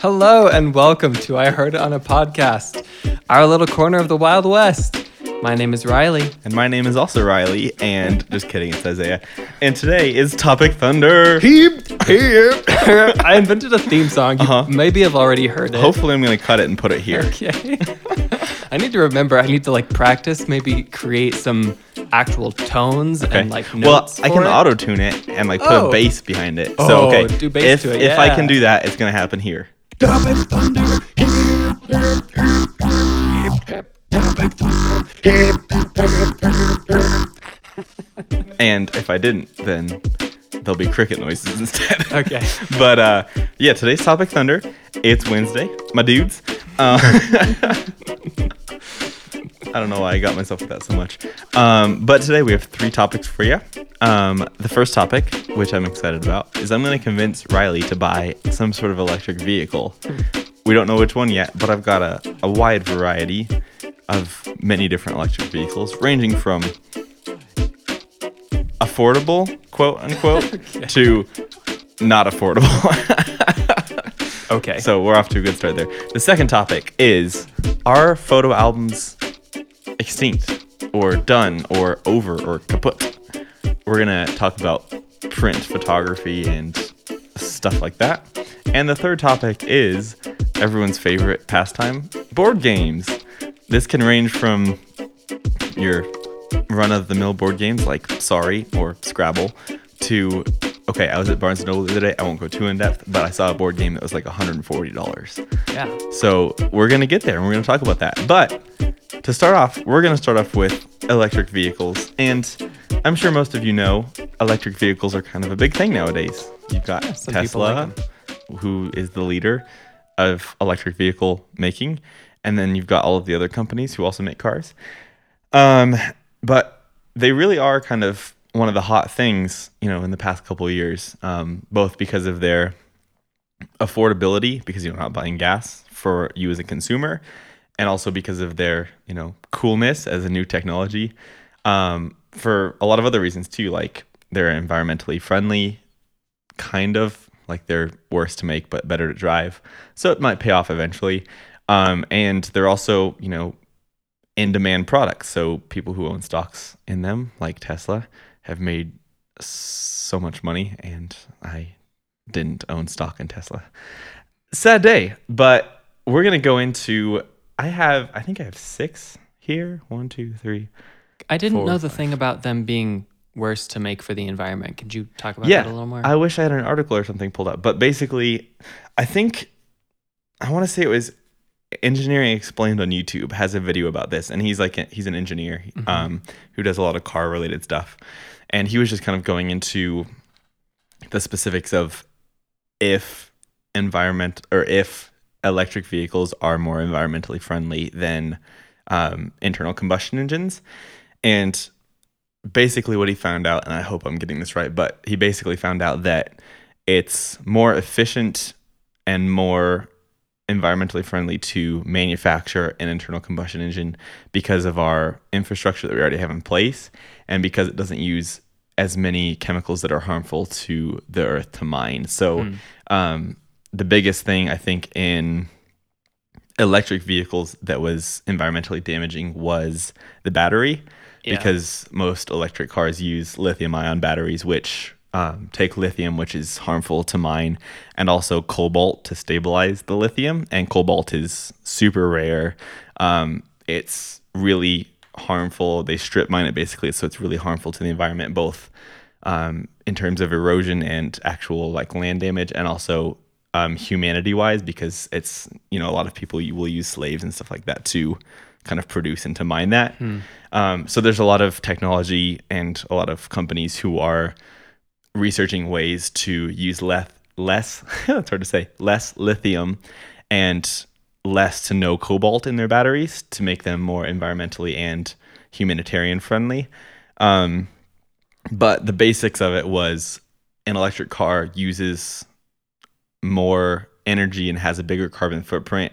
Hello and welcome to I Heard It on a Podcast, our little corner of the Wild West. My name is Riley. And my name is also Riley, and just kidding, it's Isaiah. And today is Topic Thunder. I invented a theme song. You Uh-huh. maybe have already heard it. Hopefully, I'm gonna cut it and put it here. Okay. I need to remember. I need to like practice. Maybe create some actual tones Okay. and like notes. well. I can auto tune it and like put Oh. a bass behind it. Oh, so okay, do bass if to it, if I can do that, it's gonna happen here. And if I didn't, then there'll be cricket noises instead. Okay. but uh, yeah, today's topic thunder. It's Wednesday, my dudes. Uh, I don't know why I got myself with that so much. Um, but today we have three topics for you. Um, the first topic, which I'm excited about, is I'm going to convince Riley to buy some sort of electric vehicle. We don't know which one yet, but I've got a, a wide variety of many different electric vehicles, ranging from affordable, quote unquote, to not affordable. Okay. so we're off to a good start there. The second topic is are photo albums extinct or done or over or kaput? We're going to talk about print photography and stuff like that. And the third topic is everyone's favorite pastime board games. This can range from your run of the mill board games like Sorry or Scrabble to okay, I was at Barnes and Noble the other day. I won't go too in depth, but I saw a board game that was like $140. yeah. So we're gonna get there and we're gonna talk about that. But to start off, we're gonna start off with electric vehicles. And I'm sure most of you know electric vehicles are kind of a big thing nowadays. You've got some people like Tesla, who is the leader of electric vehicle making, and then you've got all of the other companies who also make cars. Um, but they really are kind of one of the hot things, you know, in the past couple of years, um, both because of their affordability, because you're not buying gas for you as a consumer, and also because of their, you know, coolness as a new technology. Um, for a lot of other reasons too, like they're environmentally friendly, kind of like they're worse to make but better to drive. So it might pay off eventually. Um, and they're also, you know, in demand products. So people who own stocks in them, like Tesla, have made so much money. And I didn't own stock in Tesla. Sad day, but we're gonna go into. I have, I think I have six here. One, two, three. I didn't Four, know the five. thing about them being worse to make for the environment. Could you talk about yeah, that a little more? I wish I had an article or something pulled up, but basically, I think I want to say it was Engineering Explained on YouTube has a video about this, and he's like he's an engineer um, who does a lot of car related stuff, and he was just kind of going into the specifics of if environment or if electric vehicles are more environmentally friendly than um, internal combustion engines, and basically what he found out, and I hope I'm getting this right, but he basically found out that it's more efficient and more environmentally friendly to manufacture an internal combustion engine because of our infrastructure that we already have in place and because it doesn't use as many chemicals that are harmful to the earth to mine. So um, the biggest thing I think in electric vehicles that was environmentally damaging was the battery. Yeah. because most electric cars use lithium ion batteries which um, take lithium which is harmful to mine and also cobalt to stabilize the lithium. And cobalt is super rare. Um, it's really harmful. They strip mine it basically so it's really harmful to the environment both um, in terms of erosion and actual like land damage and also um, humanity wise because it's you know a lot of people you will use slaves and stuff like that to kind of produce and to mine that. Um, so there's a lot of technology and a lot of companies who are researching ways to use less less it's hard to say less lithium and less to no cobalt in their batteries to make them more environmentally and humanitarian friendly. Um, but the basics of it was an electric car uses more energy and has a bigger carbon footprint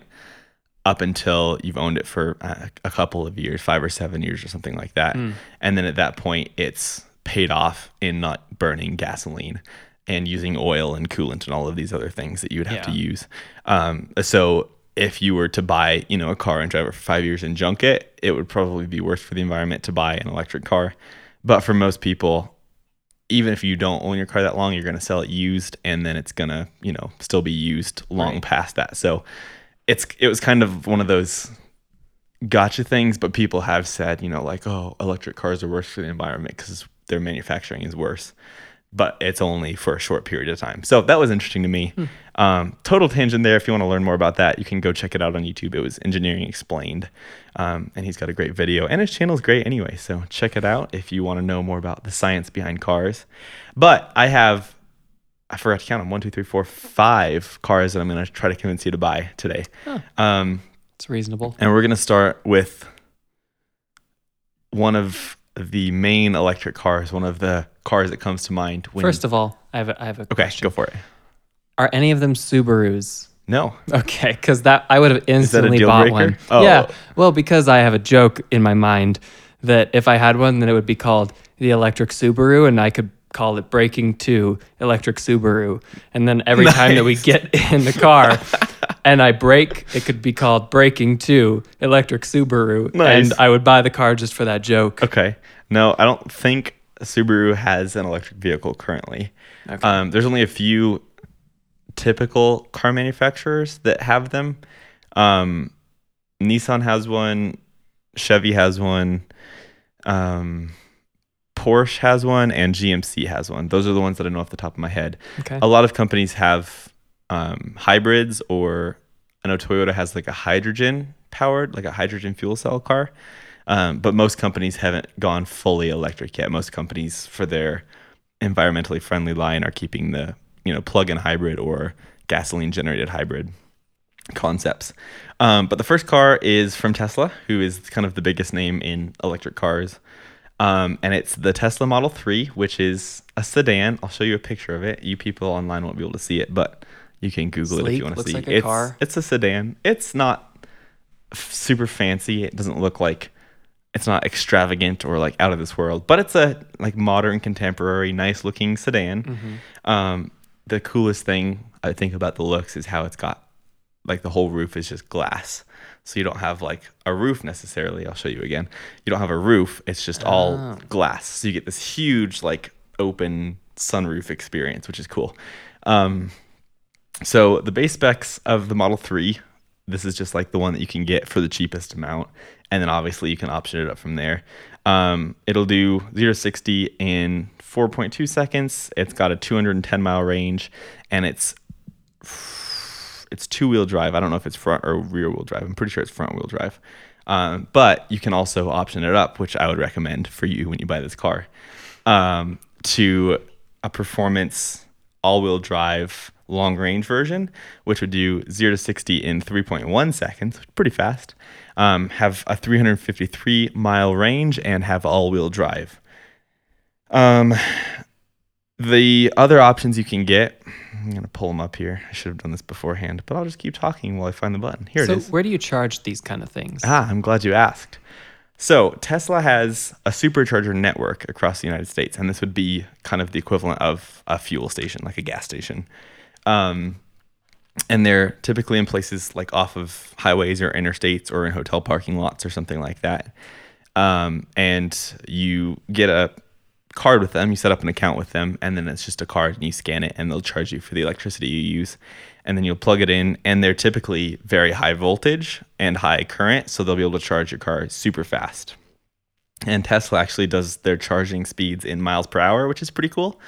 up until you've owned it for a, a couple of years, five or seven years or something like that. And then at that point, it's paid off in not burning gasoline. and using oil and coolant and all of these other things that you would have to use. Um, so if you were to buy, you know, a car and drive it for five years and junk it, it would probably be worse for the environment to buy an electric car. But for most people, even if you don't own your car that long, you're going to sell it used, and then it's going to, you know, still be used long Right. past that. So it's it was kind of one of those gotcha things. But people have said, you know, like, oh, electric cars are worse for the environment because their manufacturing is worse. But it's only for a short period of time. So that was interesting to me. Um, total tangent there. If you want to learn more about that, you can go check it out on YouTube. It was Engineering Explained. Um, and he's got a great video. And his channel is great anyway. So check it out if you want to know more about the science behind cars. But I have, I forgot to count them one, two, three, four, five cars that I'm going to try to convince you to buy today. Huh. Um, It's reasonable. and we're going to start with one of the main electric cars, one of the cars that comes to mind. When, First of all, I have a, I have a okay, question. go for it. Are any of them Subarus? No. Okay, because that I would have instantly bought breaker? one. Oh. Yeah, well, because I have a joke in my mind that if I had one, then it would be called the electric Subaru, and I could call it Breaking Two Electric Subaru. And then every time that we get in the car and I break, it could be called Breaking Two Electric Subaru, Nice. and I would buy the car just for that joke. Okay. No, I don't think Subaru has an electric vehicle currently. Okay. Um, there's only a few typical car manufacturers that have them. Um, Nissan has one, Chevy has one, um, Porsche has one, and GMC has one. Those are the ones that I know off the top of my head. Okay. A lot of companies have um, hybrids, or I know Toyota has like a hydrogen powered, like a hydrogen fuel cell car. Um, but most companies haven't gone fully electric yet. Most companies, for their environmentally friendly line, are keeping the you know plug-in hybrid or gasoline generated hybrid concepts. Um, but the first car is from Tesla, who is kind of the biggest name in electric cars. Um, and it's the Tesla Model 3, which is a sedan. I'll show you a picture of it. You people online won't be able to see it, but you can Google it if you want to see. like a it's, car. it's a sedan. It's not f- super fancy. It doesn't look like it's not extravagant or like out of this world, but it's a like modern, contemporary, nice looking sedan. Mm-hmm. Um, the coolest thing I think about the looks is how it's got like the whole roof is just glass. So you don't have like a roof necessarily. I'll show you again. You don't have a roof. It's just all Oh. glass. So you get this huge like open sunroof experience, which is cool. Um, so the base specs of the Model 3, this is just like the one that you can get for the cheapest amount. And then obviously you can option it up from there. Um, it'll do 0 60 in 4.2 seconds. It's got a 210 mile range and it's it's two wheel drive. I don't know if it's front or rear wheel drive. I'm pretty sure it's front wheel drive. Um, but you can also option it up, which I would recommend for you when you buy this car, um, to a performance all wheel drive long range version, which would do 0 to 60 in 3.1 seconds, pretty fast. Um, have a 353 mile range and have all wheel drive. Um, the other options you can get, I'm gonna pull them up here. I should have done this beforehand, but I'll just keep talking while I find the button. Here so it is. So, where do you charge these kind of things? Ah, I'm glad you asked. So, Tesla has a supercharger network across the United States, and this would be kind of the equivalent of a fuel station, like a gas station. Um, and they're typically in places like off of highways or interstates or in hotel parking lots or something like that. Um, and you get a card with them, you set up an account with them, and then it's just a card and you scan it and they'll charge you for the electricity you use. And then you'll plug it in, and they're typically very high voltage and high current, so they'll be able to charge your car super fast. And Tesla actually does their charging speeds in miles per hour, which is pretty cool.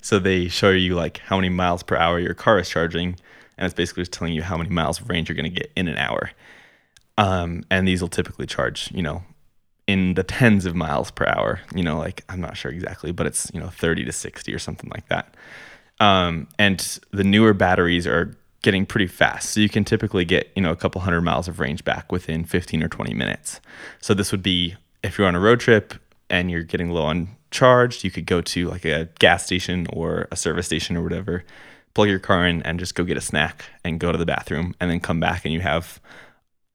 So they show you like how many miles per hour your car is charging, and it's basically just telling you how many miles of range you're going to get in an hour. Um, and these will typically charge, you know, in the tens of miles per hour. You know, like I'm not sure exactly, but it's you know 30 to 60 or something like that. Um, and the newer batteries are getting pretty fast, so you can typically get you know a couple hundred miles of range back within 15 or 20 minutes. So this would be if you're on a road trip and you're getting low on charge, you could go to like a gas station or a service station or whatever, plug your car in and just go get a snack and go to the bathroom and then come back and you have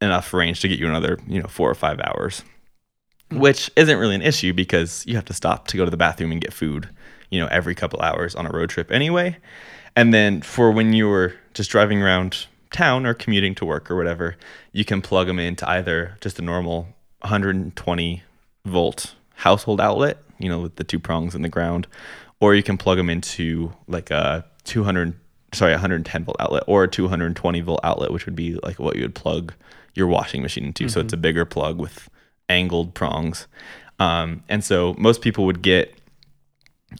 enough range to get you another, you know, 4 or 5 hours. Which isn't really an issue because you have to stop to go to the bathroom and get food, you know, every couple hours on a road trip anyway. And then for when you were just driving around town or commuting to work or whatever, you can plug them into either just a normal 120 volt household outlet, you know, with the two prongs in the ground, or you can plug them into like a 200 sorry 110 volt outlet or a 220 volt outlet which would be like what you would plug your washing machine into. So it's a bigger plug with angled prongs. Um, and so most people would get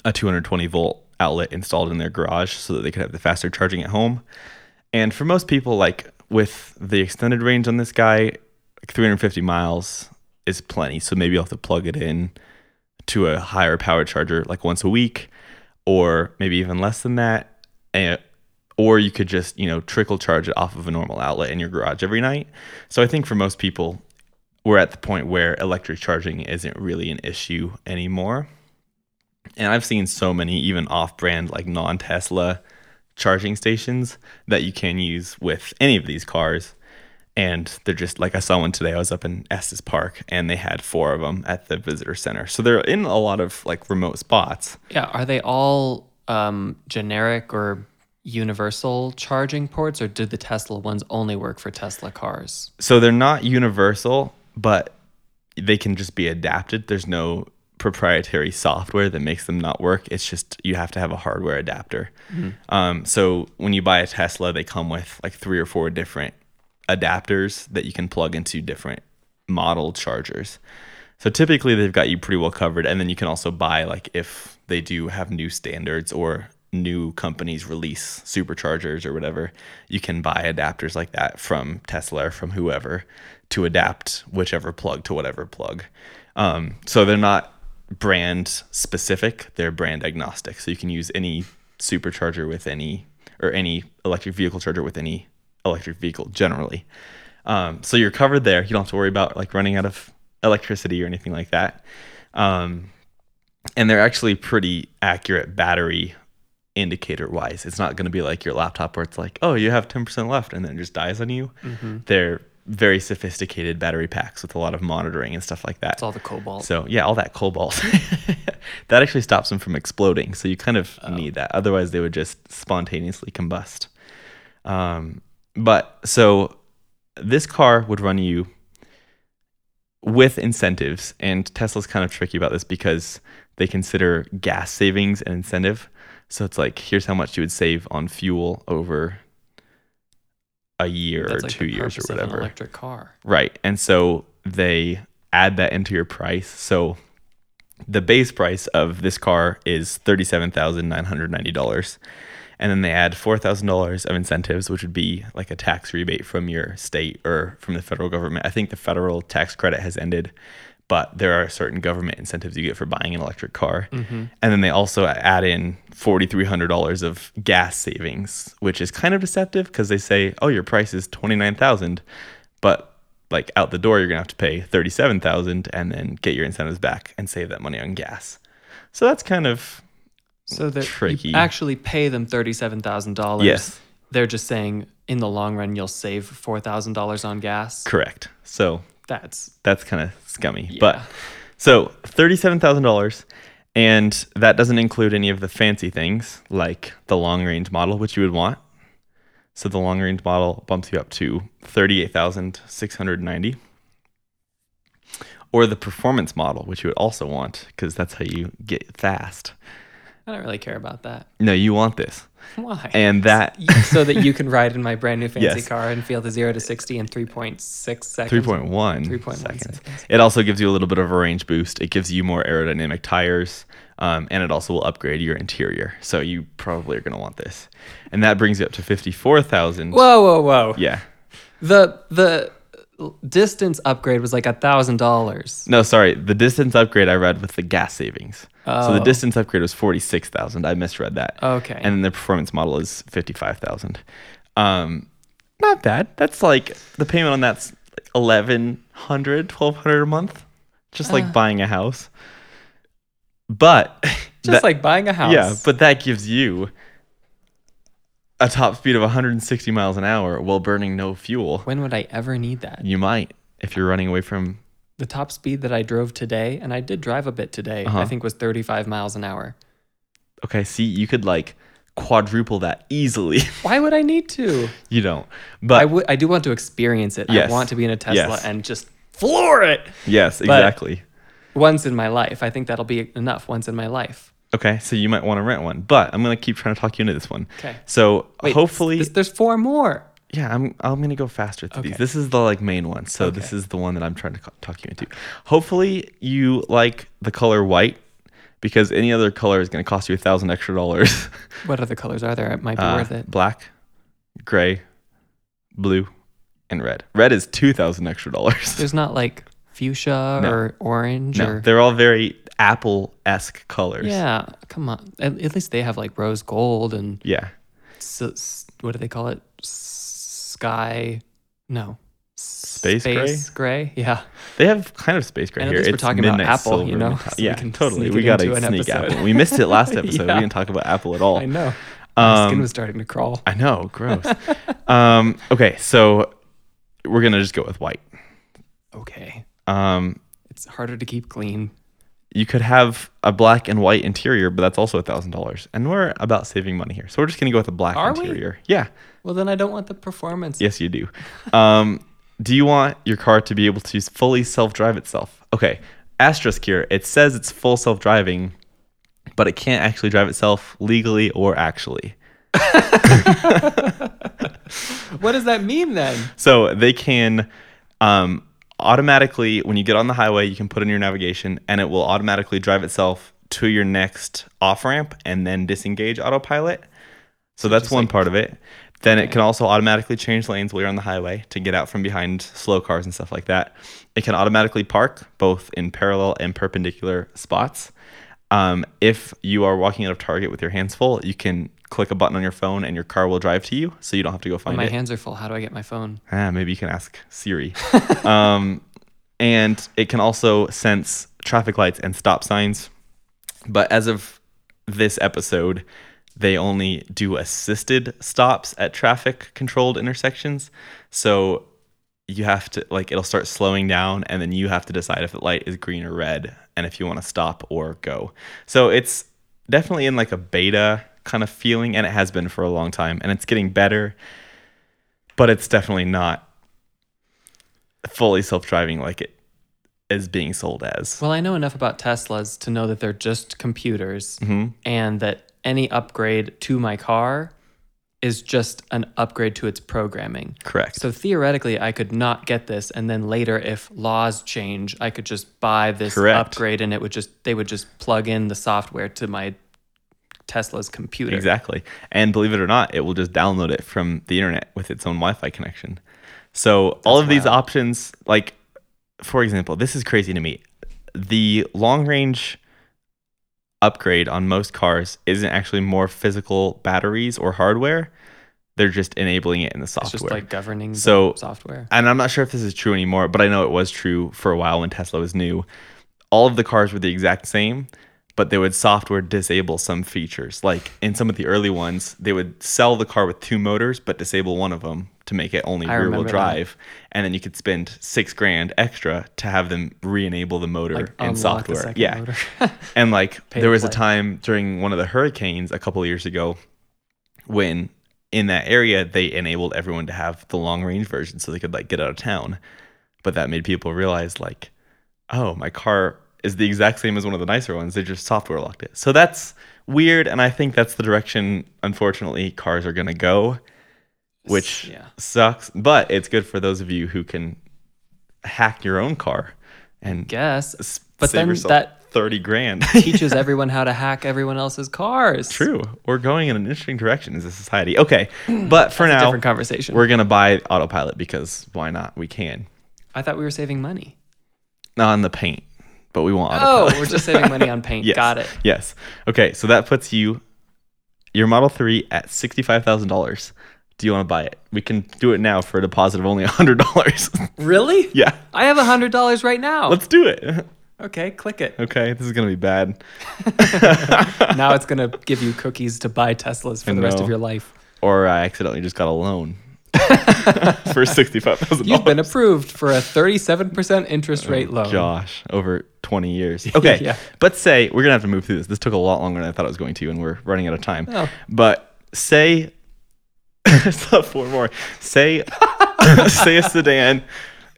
a 220 volt outlet installed in their garage so that they could have the faster charging at home. And for most people like with the extended range on this guy like 350 miles is plenty. So maybe you'll have to plug it in to a higher power charger like once a week or maybe even less than that. And, or you could just you know trickle charge it off of a normal outlet in your garage every night. So i think for most people we're at the point where electric charging isn't really an issue anymore and i've seen so many even off-brand like non-tesla charging stations that you can use with any of these cars and they're just like I saw one today. I was up in Estes Park, and they had four of them at the visitor center. So they're in a lot of like remote spots. Yeah, are they all um, generic or universal charging ports, or did the Tesla ones only work for Tesla cars? So they're not universal, but they can just be adapted. There's no proprietary software that makes them not work. It's just you have to have a hardware adapter. Um, so when you buy a Tesla, they come with like three or four different adapters that you can plug into different model chargers. So typically they've got you pretty well covered. And then you can also buy like if they do have new standards or new companies release superchargers or whatever, you can buy adapters like that from Tesla or from whoever to adapt whichever plug to whatever plug. Um, so they're not brand specific, they're brand agnostic. So you can use any supercharger with any or any electric vehicle charger with any electric vehicle generally. Um, so you're covered there. You don't have to worry about like running out of electricity or anything like that. Um, and they're actually pretty accurate battery indicator wise. It's not going to be like your laptop where it's like, oh, you have 10% left and then it just dies on you. They're very sophisticated battery packs with a lot of monitoring and stuff like that. It's all the cobalt. So yeah, all that cobalt that actually stops them from exploding. So you kind of need that. Otherwise, they would just spontaneously combust. Um, but so this car would run you with incentives, and Tesla's kind of tricky about this because they consider gas savings an incentive. So it's like here's how much you would save on fuel over a year That's or like two years or purpose of an whatever. electric car. Right. And so they add that into your price. So the base price of this car is $37,990. And then they add $4,000 of incentives, which would be like a tax rebate from your state or from the federal government. I think the federal tax credit has ended, but there are certain government incentives you get for buying an electric car. Mm-hmm. And then they also add in $4,300 of gas savings, which is kind of deceptive because they say, oh, your price is 29000 but like out the door you're gonna have to pay 37000 and then get your incentives back and save that money on gas so that's kind of So that Tricky. you actually pay them thirty-seven thousand dollars. Yes. They're just saying in the long run you'll save four thousand dollars on gas. correct so That's that's kind of scummy Yeah. but so $37000 and that doesn't include any of the fancy things like the long range model which you would want. So the long range model bumps you up to 38690 or the performance model which you would also want because that's how you get fast I don't really care about that. no you want this Why? and that so that you can ride in my brand new fancy Yes. car and feel the zero to sixty in three point six seconds. 3.1 3.1 seconds. seconds. It also gives you a little bit of a range boost. It gives you more aerodynamic tires, um, and it also will upgrade your interior. So you probably are going to want this. And that brings you up to 54,000. Whoa, whoa, whoa! Yeah. The the distance upgrade was like a thousand dollars. No, sorry. The distance upgrade I read with the gas savings. So the Oh. distance upgrade was 46,000. I misread that. Okay. And then the performance model is 55,000. Um, not bad. That's like the payment on that's like 1100, 1200 a month. Just like Uh. buying a house. But Just that- like buying a house. Yeah, but that gives you a top speed of 160 miles an hour while burning no fuel. when would I ever need that? You might if you're running away from. The top speed that I drove today, and I did drive a bit today, Uh-huh. I think was 35 miles an hour. Okay, see, you could like quadruple that easily. Why would I need to? you don't. But I would. I do want to experience it. Yes. I want to be in a Tesla Yes. and just floor it yes, exactly. once in my life. I think that'll be enough once in my life. Okay, so you might want to rent one, but I'm gonna keep trying to talk you into this one. Okay. So Wait, hopefully, this- there's four more. yeah, I'm I'm gonna go faster through these. This is the like main one, so this is the one that I'm trying to talk you into. Hopefully, you like the color white because any other color is gonna cost you a thousand extra dollars. What other colors are there? It might be Uh, worth it. Black, gray, blue, and red. Red is two thousand extra dollars. There's not like fuchsia No. or orange No, or they're all very Apple esque colors. yeah. Come on. At, at least they have like rose gold and Yeah. s- what do they call it? S- Sky? No. Space gray? Space gray? Yeah. They have kind of space gray And at here. least we're it's talking about Apple, you know, so we yeah, can totally. We got to sneak episode. Apple. We missed it last episode. Yeah. We didn't talk about Apple at all. I know. My skin Um, was starting to crawl. I know, gross. um, okay, so we're gonna just go with white. Okay. Um, It's harder to keep clean. You could have a black and white interior, but that's also a thousand dollars. And we're about saving money here, so we're just gonna go with a black Are we? interior. Yeah, Well, then I don't want the performance. yes, you do. Um, do you want your car to be able to fully self-drive itself? Okay, asterisk here. It says it's full self-driving, but it can't actually drive itself legally or actually. What does that mean then? So they can um, automatically, when you get on the highway, you can put in your navigation and it will automatically drive itself to your next off ramp and then disengage autopilot. So that's one like- part of it. Then it can also automatically change lanes while you're on the highway to get out from behind slow cars and stuff like that. It can automatically park both in parallel and perpendicular spots. Um, if you are walking out of Target with your hands full, you can click a button on your phone and your car will drive to you, so you don't have to go find my it. My hands are full, how do I get my phone? Ah, maybe you can ask Siri. um, and it can also sense traffic lights and stop signs. But as of this episode, they only do assisted stops at traffic controlled intersections. So you have to, like, it'll start slowing down, and then you have to decide if the light is green or red and if you want to stop or go. So it's definitely in like a beta kind of feeling, and it has been for a long time, and it's getting better but it's definitely not fully self-driving like it is being sold as. Well, I know enough about Teslas to know that they're just computers hmm and that any upgrade to my car is just an upgrade to its programming. Correct. So theoretically, I could not get this, and then later, if laws change, I could just buy this Correct. upgrade, and it would just they would just plug in the software to my Tesla's computer. Exactly. And believe it or not, it will just download it from the internet with its own Wi-Fi connection. So all of these options, like for example, this is crazy to me. The long range upgrade on most cars isn't actually more physical batteries or hardware. They're just enabling it in the It's software. just like governing the So- software. and I'm not sure if this is true anymore, but I know it was true for a while when Tesla was new. All of the cars were the exact same, but they would software disable some features. Like in some of the early ones, they would sell the car with two motors, but disable one of them to make it only I rear wheel remember that. drive. And then you could spend six grand extra to have them re enable the motor Like in software. Yeah. motor. And like there was a time during one of the hurricanes a couple of years ago when in that area they enabled everyone to have the long range version so they could like get out of town. But that made people realize like, oh, my car is the exact same as one of the nicer ones. They just software locked it. So that's weird and I think that's the direction unfortunately cars are going to go, which yeah. sucks, but it's good for those of you who can hack your own car and Guess. But then that 30 grand. teaches everyone how to hack everyone else's cars. True. We're going in an interesting direction as a society. Okay. But for now, different conversation. we're going to buy autopilot because why not? We can. I thought we were saving money. On the paint, but we want Oh, we're just saving money on paint. Yes. Got it. Yes. Okay. So that puts you, your Model 3 at $65,000. Do you want to buy it? We can do it now for a deposit of only $100. Really? yeah. I have a hundred dollars right now. Let's do it. okay, click it. Okay. This is going to be bad. now it's gonna give you cookies to buy Teslas for I the rest of your life. Or I accidentally just got a loan. for sixty-five thousand You've been approved for a 37% interest rate loan. Josh, over twenty years. Okay, Yeah. but say we're gonna have to move through this. This took a lot longer than I thought it was going to, and we're running out of time. Oh. But say, four more. Say, say a sedan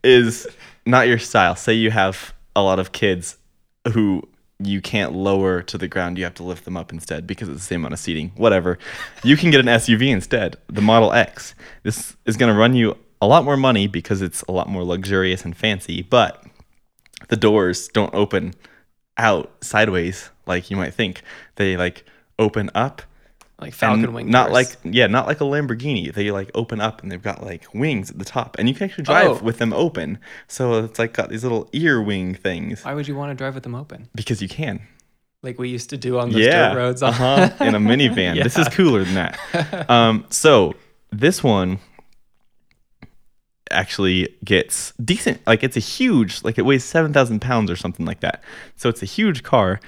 is not your style. Say you have a lot of kids who you can't lower to the ground. You have to lift them up instead because it's the same amount of seating. Whatever. You can get an SUV instead, the Model X. This is going to run you a lot more money because it's a lot more luxurious and fancy, but the doors don't open out sideways like you might think. They like open up Like Falcon and Wing. not like yeah, not like a Lamborghini. They like open up and they've got like wings at the top, and you can actually drive Oh. with them open. So it's like got these little ear wing things Why would you want to drive with them open? because you can. Like we used to do on those yeah, dirt roads. uh-huh, in a minivan. This is cooler than that. Um, so this one actually gets decent. Like it's a huge, like it weighs seven thousand pounds or something like that. So it's a huge car.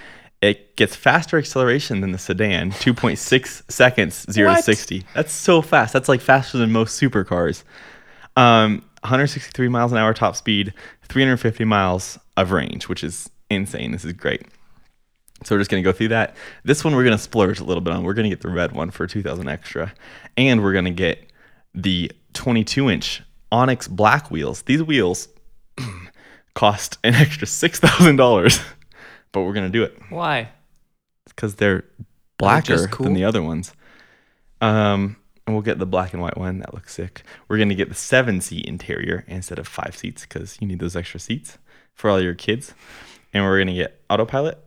It gets faster acceleration than the sedan, 2.6 seconds, 0 to 60 That's so fast. That's like faster than most supercars. Um, 163 miles an hour top speed, 350 miles of range, which is insane. This is great. So we're just gonna go through that. This one we're gonna splurge a little bit on. We're gonna get the red one for 2,000 extra, and we're gonna get the 22 inch Onyx black wheels. These wheels cost an extra six thousand dollars, but we're gonna do it Why? because they're blacker cool? than the other ones. Um, and we'll get the black and white one. That looks sick. We're gonna get the seven seat interior instead of five seats because you need those extra seats for all your kids. And we're gonna get autopilot.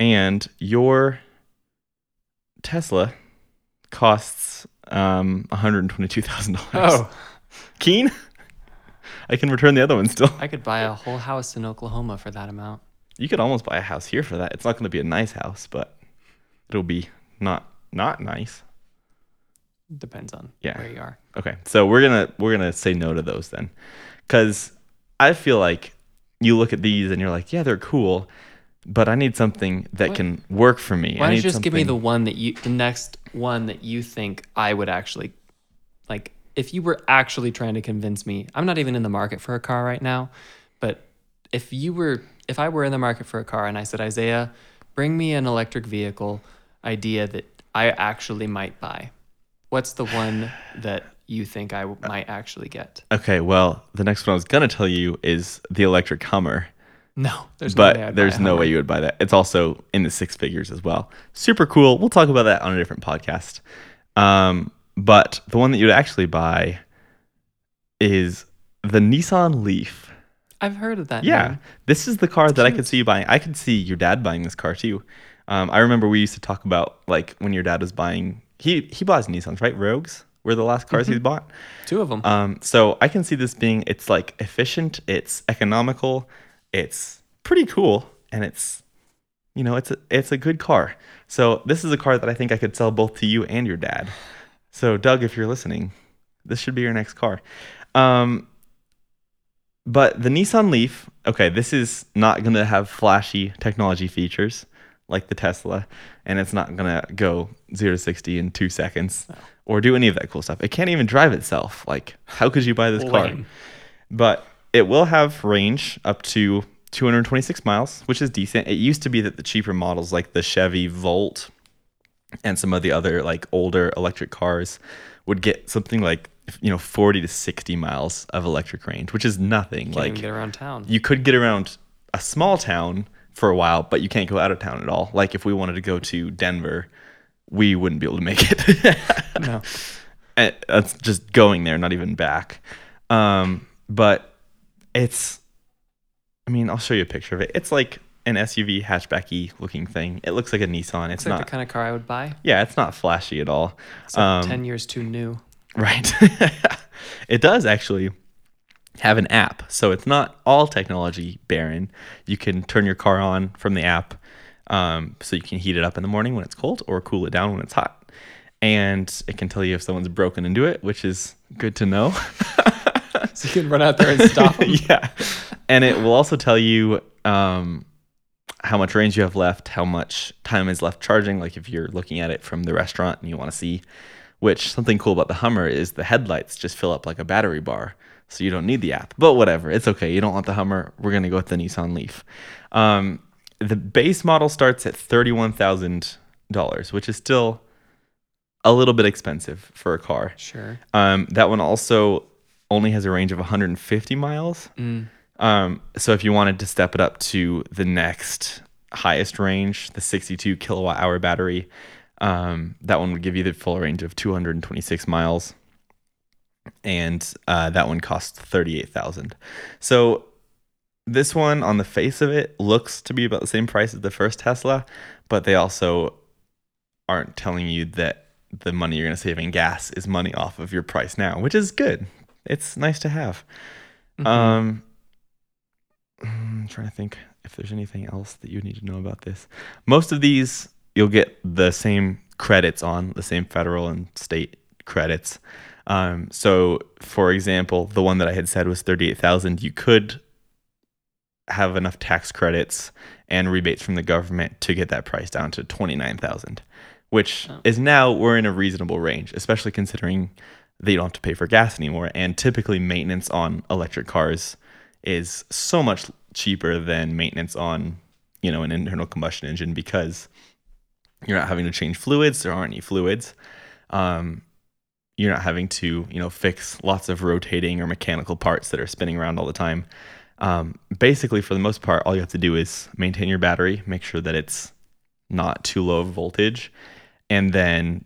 And your Tesla costs um one hundred twenty-two thousand dollars. Oh, keen? I can return the other one still. I could buy a whole house in Oklahoma for that amount. You could almost buy a house here for that. It's not going to be a nice house, but it'll be not not nice. Depends on Yeah. where you are. Okay, so we're gonna we're gonna say no to those then, because I feel like you look at these and you're like, yeah, they're cool, but I need something that What? can work for me. Why don't you just give me the one that you, the next one that you think I would actually, like, if you were actually trying to convince me, I'm not even in the market for a car right now, but if you were, if I were in the market for a car and I said, Isaiah, bring me an electric vehicle idea that I actually might buy, what's the one that you think I might actually get? Okay, well, the next one I was gonna tell you is the electric Hummer, No, there's no way but buy there's no way you would buy that. It's also in the six figures as well. Super cool. We'll talk about that on a different podcast. Um, but the one that you'd actually buy is the Nissan Leaf. I've heard of that. Yeah, name. this is the car that I could see you buying. I could see your dad buying this car too. Um, I remember we used to talk about like when your dad was buying. He he buys Nissans, right? Rogues were the last cars Mm-hmm. he bought. two of them. Um, so I can see this being it's like efficient, it's economical, it's pretty cool, and it's you know it's a it's a good car. So this is a car that I think I could sell both to you and your dad. So Doug, if you're listening, this should be your next car. Um, but the Nissan Leaf, okay, this is not gonna have flashy technology features like the Tesla, and it's not gonna go zero to sixty in two seconds or do any of that cool stuff. It can't even drive itself. Like, how could you buy this car? But it will have range up to 226 miles, which is decent. It used to be that the cheaper models, like the Chevy Volt and some of the other like older electric cars, would get something like you know 40 to 60 miles of electric range, which is nothing. Can't like get around town. you could get around a small town for a while, but you can't go out of town at all. Like if we wanted to go to Denver, we wouldn't be able to make it. no. And that's just going there, not even back. Um, but it's, I mean, I'll show you a picture of it. It's like an SUV hatchbacky looking thing. It looks like a Nissan. It's It's like not. the kind of car I would buy. yeah, it's not flashy at all. It's like Um, 10 years too new. Right. it does actually have an app. So it's not all technology barren. You can turn your car on from the app. Um, so you can heat it up in the morning when it's cold or cool it down when it's hot. And it can tell you if someone's broken into it, which is good to know. So you can run out there and stop them. yeah. And it will also tell you um, how much range you have left, how much time is left charging. Like if you're looking at it from the restaurant and you want to see which something cool about the Hummer is the headlights just fill up like a battery bar. So you don't need the app. But whatever, it's okay. You don't want the Hummer. We're going to go with the Nissan Leaf. Um, the base model starts at $31,000, which is still a little bit expensive for a car. Sure. Um, that one also only has a range of 150 miles. Mm. Um, so if you wanted to step it up to the next highest range, the 62 kilowatt hour battery, um, that one would give you the full range of 226 miles, and uh, that one costs 38,000. So this one, on the face of it, looks to be about the same price as the first Tesla, but they also aren't telling you that the money you're going to save in gas is money off of your price now, which is good. It's nice to have. Mhm. Um, I'm trying to think if there's anything else that you need to know about this. Most of these you'll get the same credits on, the same federal and state credits. Um, so, for example, the one that I had said was thirty-eight thousand. You could have enough tax credits and rebates from the government to get that price down to twenty-nine thousand, which Oh. is now we're in a reasonable range, especially considering that you don't have to pay for gas anymore. And typically, maintenance on electric cars is so much cheaper than maintenance on, you know, an internal combustion engine because you're not having to change fluids. There aren't any fluids. Um, you're not having to, you know, fix lots of rotating or mechanical parts that are spinning around all the time. Um, basically, for the most part, all you have to do is maintain your battery, make sure that it's not too low of voltage, and then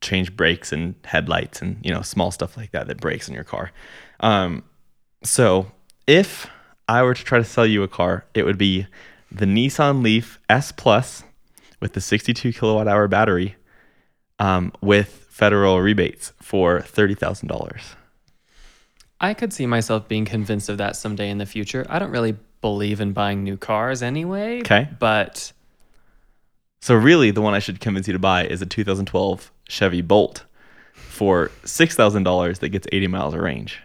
change brakes and headlights and you know small stuff like that that breaks in your car. Um, so if I were to try to sell you a car, it would be the Nissan Leaf S Plus with the 62 kilowatt hour battery, um, with federal rebates for thirty thousand dollars. I could see myself being convinced of that someday in the future. I don't really believe in buying new cars anyway. Okay. But So really, the one I should convince you to buy is a 2012 Chevy Bolt for six thousand dollars that gets 80 miles of range.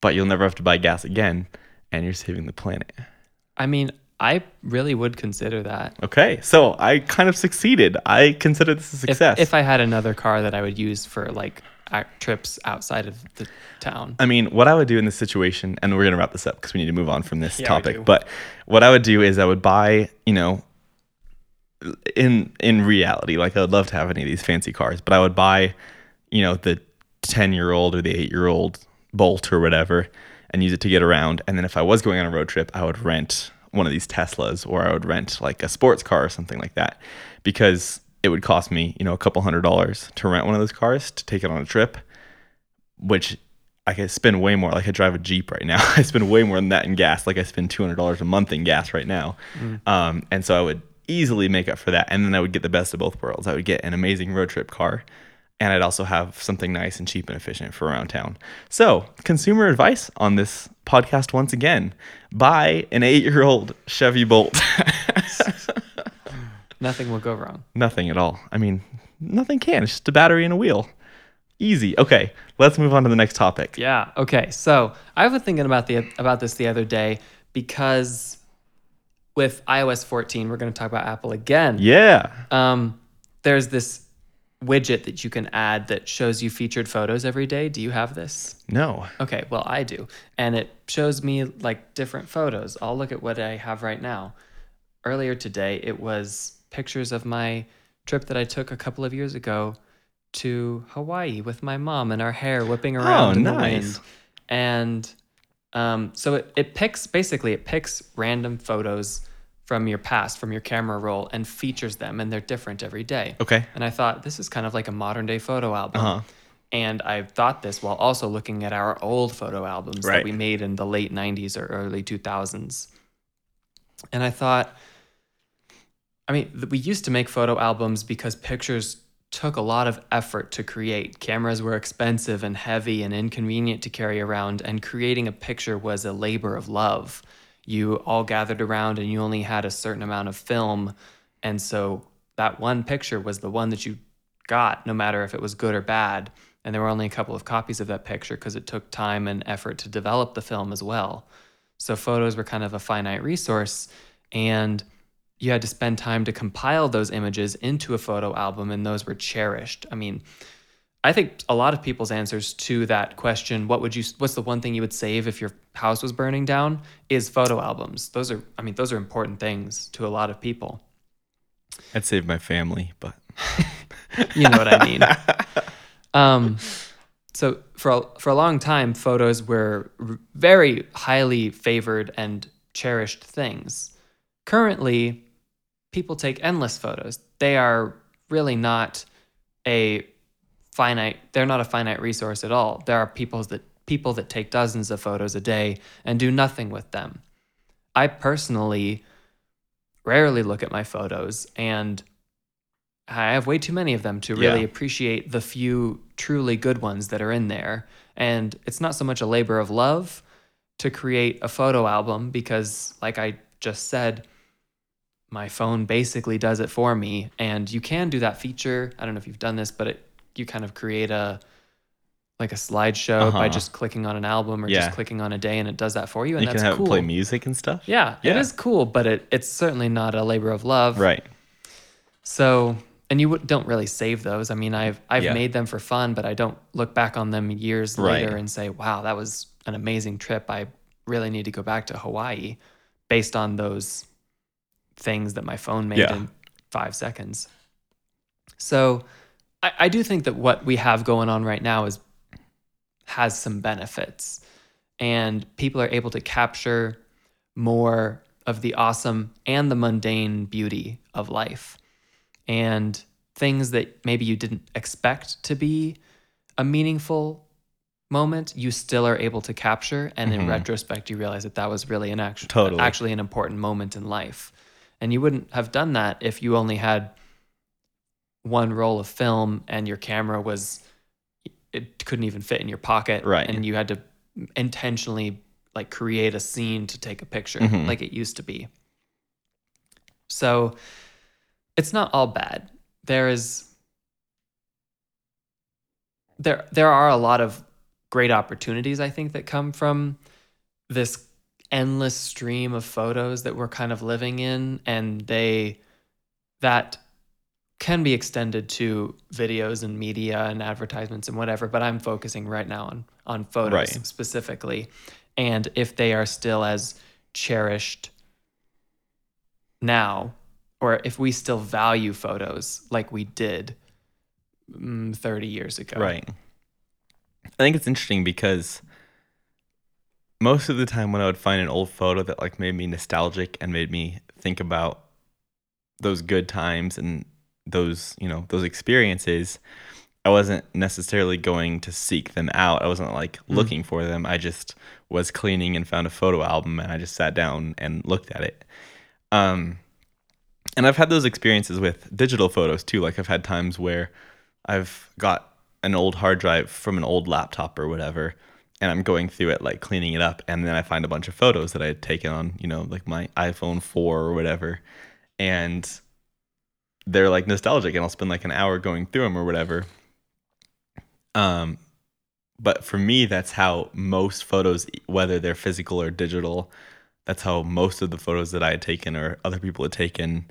But you'll never have to buy gas again, and you're saving the planet. I mean, I really would consider that. Okay, so I kind of succeeded. I consider this a success. if I had another car that I would use for like trips outside of the town. I mean, what I would do in this situation, and we're gonna wrap this up because we need to move on from this Yeah, topic. But what I would do is I would buy, you know, in in reality, like I would love to have any of these fancy cars, but I would buy, you know, the ten year old or the eight year old Bolt or whatever, and use it to get around. And then if I was going on a road trip, I would rent one of these Teslas or I would rent like a sports car or something like that, because it would cost me, you know, a couple hundred dollars to rent one of those cars to take it on a trip, which I could spend way more. Like I drive a Jeep right now. I spend way more than that in gas. Like I spend two hundred dollars a month in gas right now. Um, and so I would easily make up for that. And then I would get the best of both worlds. I would get an amazing road trip car, and I'd also have something nice and cheap and efficient for around town. So consumer advice on this podcast once again: buy an eight-year-old Chevy Bolt. Nothing will go wrong. nothing at all. I mean, nothing can. It's just a battery and a wheel. Easy. Okay, let's move on to the next topic. Yeah. Okay. So I was thinking about the about this the other day because with iOS 14, we're going to talk about Apple again. Yeah. Um, there's this widget that you can add that shows you featured photos every day. Do you have this? No. Okay, well, I do. And it shows me like different photos. I'll look at what I have right now. Earlier today, it was pictures of my trip that I took a couple of years ago to Hawaii with my mom and our hair whipping around in the nice. And um, so it, it picks basically it picks random photos from your past, from your camera roll, and features them, and they're different every day. Okay. And I thought this is kind of like a modern day photo album. Uh-huh. And I thought this while also looking at our old photo albums Right. that we made in the late 90s or early 2000s. And I thought, I mean, we used to make photo albums because pictures took a lot of effort to create. Cameras were expensive and heavy and inconvenient to carry around, and creating a picture was a labor of love. You all gathered around and you only had a certain amount of film. And so that one picture was the one that you got, no matter if it was good or bad. And there were only a couple of copies of that picture because it took time and effort to develop the film as well. So photos were kind of a finite resource. And you had to spend time to compile those images into a photo album, and those were cherished. I mean, I think a lot of people's answers to that question, what would you what's the one thing you would save if your house was burning down is photo albums. Those are I mean those are important things to a lot of people. I'd save my family, but you know what I mean. um so for a, for a long time photos were r- very highly favored and cherished things. Currently, people take endless photos. They are really not a finite they're not a finite resource at all. There are people that people that take dozens of photos a day and do nothing with them. I personally rarely look at my photos and I have way too many of them to really Yeah. appreciate the few truly good ones that are in there. And it's not so much a labor of love to create a photo album because, like I just said, my phone basically does it for me. And you can do that feature. I don't know if you've done this, but it you kind of create a like a slideshow by Uh-huh. just clicking on an album or Yeah. just clicking on a day and it does that for you. And you can that's have cool. it play music and stuff. Yeah, it Yeah. is cool, but it, it's certainly not a labor of love. Right. So, and you don't really save those. I mean, I've I've Yeah. made them for fun, but I don't look back on them years Right. later and say, "Wow, that was an amazing trip. I really need to go back to Hawaii," based on those things that my phone made Yeah. in five seconds. So, I, I do think that what we have going on right now is has some benefits, and people are able to capture more of the awesome and the mundane beauty of life and things that maybe you didn't expect to be a meaningful moment you still are able to capture and in Mhm. retrospect you realize that that was really an actual Totally. actually an important moment in life and you wouldn't have done that if you only had one roll of film and your camera was it couldn't even fit in your pocket Right. and you had to intentionally like create a scene to take a picture Mhm. like it used to be so it's not all bad there is there there are a lot of great opportunities i think that come from this endless stream of photos that we're kind of living in and they that can be extended to videos and media and advertisements and whatever but i'm focusing right now on on photos Right. specifically and if they are still as cherished now or if we still value photos like we did mm, 30 years ago Right. I think it's interesting because most of the time when I would find an old photo that like made me nostalgic and made me think about those good times and those, you know, those experiences, I wasn't necessarily going to seek them out. I wasn't like Mm. looking for them. I just was cleaning and found a photo album and I just sat down and looked at it. Um and I've had those experiences with digital photos too. Like I've had times where I've got an old hard drive from an old laptop or whatever, and I'm going through it, like cleaning it up, and then I find a bunch of photos that I had taken on, you know, like my iPhone 4 or whatever, and they're like nostalgic, and I'll spend like an hour going through them or whatever. Um, but for me, that's how most photos, whether they're physical or digital, that's how most of the photos that I had taken or other people had taken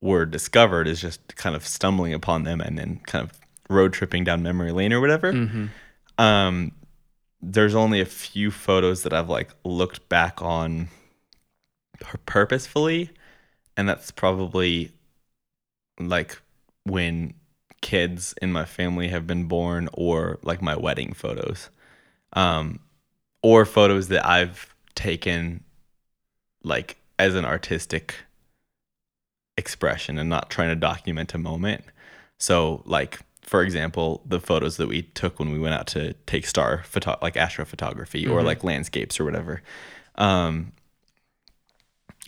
were discovered is just kind of stumbling upon them and then kind of road tripping down memory lane or whatever. hmm Um, there's only a few photos that I've like looked back on purposefully, and that's probably like when kids in my family have been born or like my wedding photos. Um, or photos that I've taken like as an artistic expression and not trying to document a moment. So, like for example, the photos that we took when we went out to take star photo, like astrophotography or Mhm. like landscapes or whatever. Um,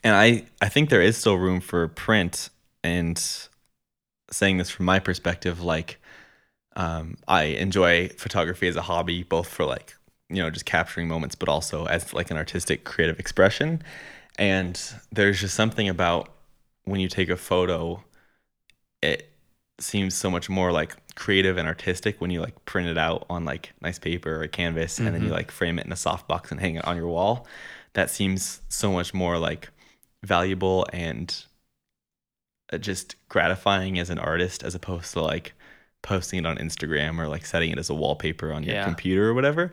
and I I think there is still room for print. And saying this from my perspective, like um, I enjoy photography as a hobby, both for like you know just capturing moments, but also as like an artistic creative expression. And there's just something about when you take a photo, it seems so much more like creative and artistic when you like print it out on like nice paper or a canvas and then you Mhm. like frame it in a soft box and hang it on your wall. That seems so much more like valuable and just gratifying as an artist as opposed to like posting it on Instagram or like setting it as a wallpaper on your Yeah. computer or whatever.